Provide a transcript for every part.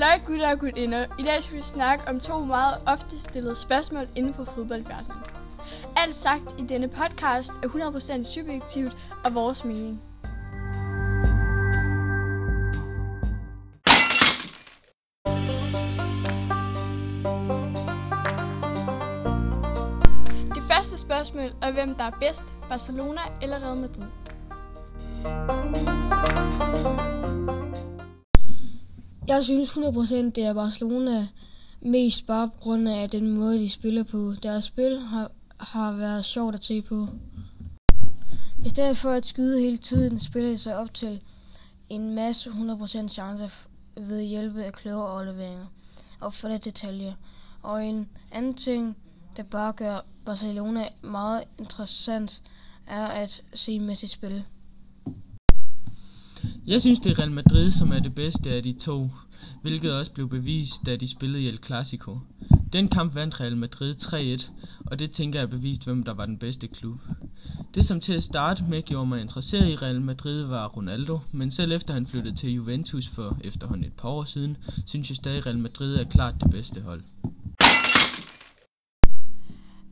Halløj gutter og gutinder. I dag skal vi snakke om to meget ofte stillede spørgsmål inden for fodboldverdenen. Alt sagt i denne podcast er 100% subjektivt og vores mening. Det første spørgsmål er, hvem der er bedst, Barcelona eller Real Madrid? Jeg synes 100% det er Barcelona mest bare på grund af den måde, de spiller på. Deres spil har, har været sjovt at se på. I stedet for at skyde hele tiden, spiller de sig op til en masse 100% chancer ved hjælp af kløver afleveringer og for det detaljer. Og en anden ting, der bare gør Barcelona meget interessant, er at se Messi spille. Jeg synes, det er Real Madrid, som er det bedste af de to, hvilket også blev bevist, da de spillede i El Clasico. Den kamp vandt Real Madrid 3-1, og det tænker jeg bevist, hvem der var den bedste klub. Det som til at starte med gjorde mig interesseret i Real Madrid var Ronaldo, men selv efter han flyttede til Juventus for efterhånden et par år siden, synes jeg stadig Real Madrid er klart det bedste hold.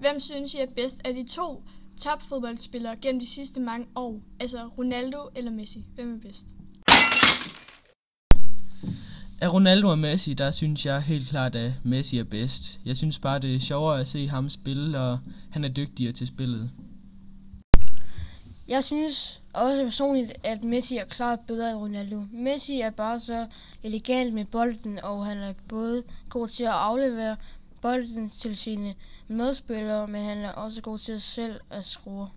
Hvem synes I er bedst af de to topfodboldspillere gennem de sidste mange år? Altså Ronaldo eller Messi? Hvem er bedst? Af Ronaldo og Messi, der synes jeg helt klart, at Messi er bedst. Jeg synes bare, det er sjovere at se ham spille, og han er dygtigere til spillet. Jeg synes også personligt, at Messi er klart bedre end Ronaldo. Messi er bare så elegant med bolden, og han er både god til at aflevere bolden til sine medspillere, men han er også god til selv at score.